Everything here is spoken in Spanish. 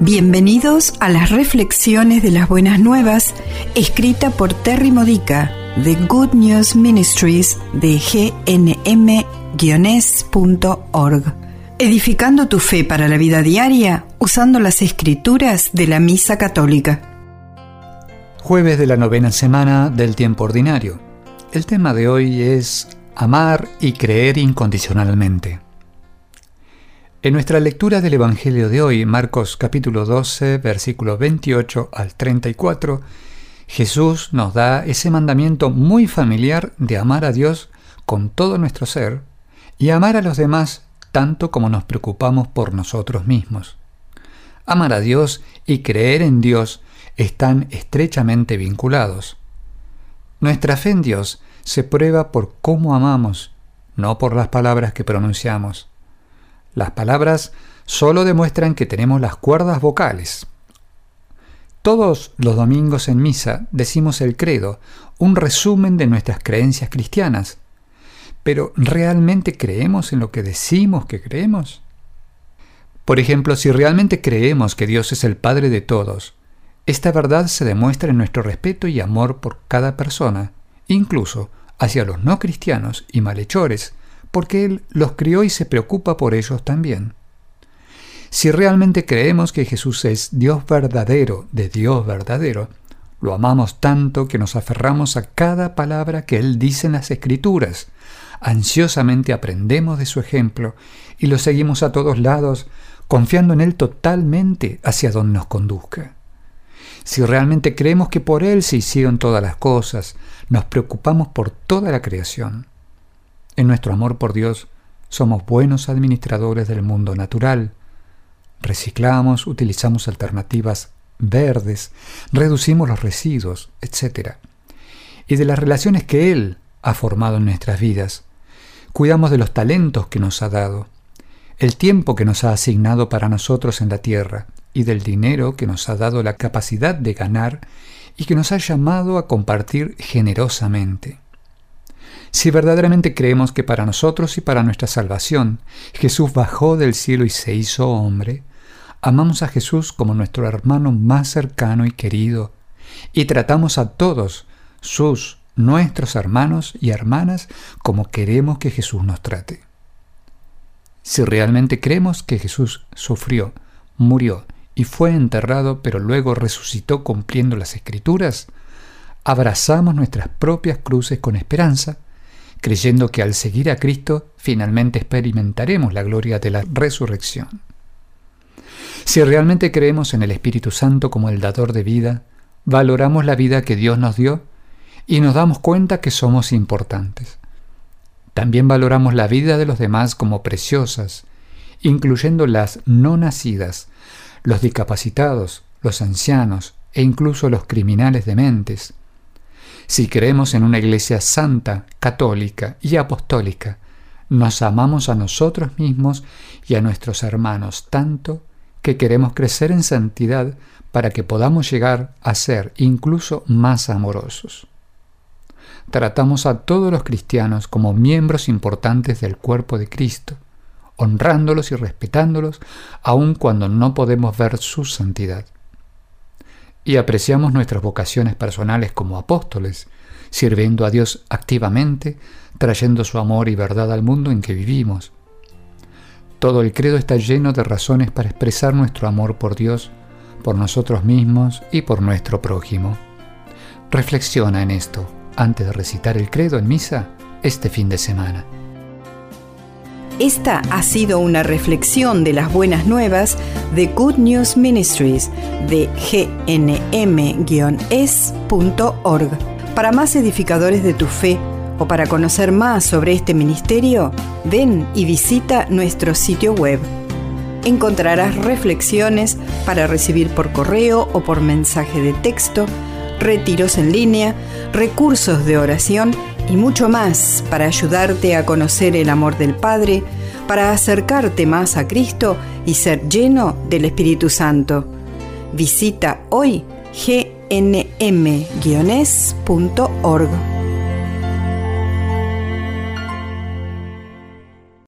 Bienvenidos a las reflexiones de las buenas nuevas, escrita por Terry Modica de Good News Ministries de gnm-org. Edificando tu fe para la vida diaria usando las escrituras de la Misa Católica. Jueves de la novena semana del tiempo ordinario. El tema de hoy es amar y creer incondicionalmente. En nuestra lectura del Evangelio de hoy, Marcos capítulo 12, versículo 28 al 34, Jesús nos da ese mandamiento muy familiar de amar a Dios con todo nuestro ser y amar a los demás tanto como nos preocupamos por nosotros mismos. Amar a Dios y creer en Dios están estrechamente vinculados. Nuestra fe en Dios se prueba por cómo amamos, no por las palabras que pronunciamos. Las palabras solo demuestran que tenemos las cuerdas vocales. Todos los domingos en misa decimos el credo, un resumen de nuestras creencias cristianas. Pero ¿realmente creemos en lo que decimos que creemos? Por ejemplo, si realmente creemos que Dios es el Padre de todos, esta verdad se demuestra en nuestro respeto y amor por cada persona, incluso hacia los no cristianos y malhechores, porque Él los crió y se preocupa por ellos también. Si realmente creemos que Jesús es Dios verdadero de Dios verdadero, lo amamos tanto que nos aferramos a cada palabra que Él dice en las Escrituras, ansiosamente aprendemos de su ejemplo y lo seguimos a todos lados, confiando en Él totalmente hacia donde nos conduzca. Si realmente creemos que por Él se hicieron todas las cosas, nos preocupamos por toda la creación, en nuestro amor por Dios somos buenos administradores del mundo natural. Reciclamos, utilizamos alternativas verdes, reducimos los residuos, etc. Y de las relaciones que Él ha formado en nuestras vidas. Cuidamos de los talentos que nos ha dado, el tiempo que nos ha asignado para nosotros en la tierra y del dinero que nos ha dado la capacidad de ganar y que nos ha llamado a compartir generosamente. Si verdaderamente creemos que para nosotros y para nuestra salvación Jesús bajó del cielo y se hizo hombre, amamos a Jesús como nuestro hermano más cercano y querido, y tratamos a todos sus, nuestros hermanos y hermanas como queremos que Jesús nos trate. Si realmente creemos que Jesús sufrió, murió y fue enterrado, pero luego resucitó cumpliendo las escrituras, abrazamos nuestras propias cruces con esperanza, creyendo que al seguir a Cristo finalmente experimentaremos la gloria de la resurrección. Si realmente creemos en el Espíritu Santo como el dador de vida, valoramos la vida que Dios nos dio y nos damos cuenta que somos importantes. También valoramos la vida de los demás como preciosas, incluyendo las no nacidas, los discapacitados, los ancianos e incluso los criminales dementes, si creemos en una iglesia santa, católica y apostólica, nos amamos a nosotros mismos y a nuestros hermanos tanto que queremos crecer en santidad para que podamos llegar a ser incluso más amorosos. Tratamos a todos los cristianos como miembros importantes del cuerpo de Cristo, honrándolos y respetándolos aun cuando no podemos ver su santidad y apreciamos nuestras vocaciones personales como apóstoles, sirviendo a Dios activamente, trayendo su amor y verdad al mundo en que vivimos. Todo el credo está lleno de razones para expresar nuestro amor por Dios, por nosotros mismos y por nuestro prójimo. Reflexiona en esto antes de recitar el credo en misa este fin de semana. Esta ha sido una reflexión de las buenas nuevas de Good News Ministries de gnm-es.org. Para más edificadores de tu fe o para conocer más sobre este ministerio, ven y visita nuestro sitio web. Encontrarás reflexiones para recibir por correo o por mensaje de texto, retiros en línea, recursos de oración y mucho más para ayudarte a conocer el amor del Padre, para acercarte más a Cristo y ser lleno del Espíritu Santo. Visita hoy gnm-es.org.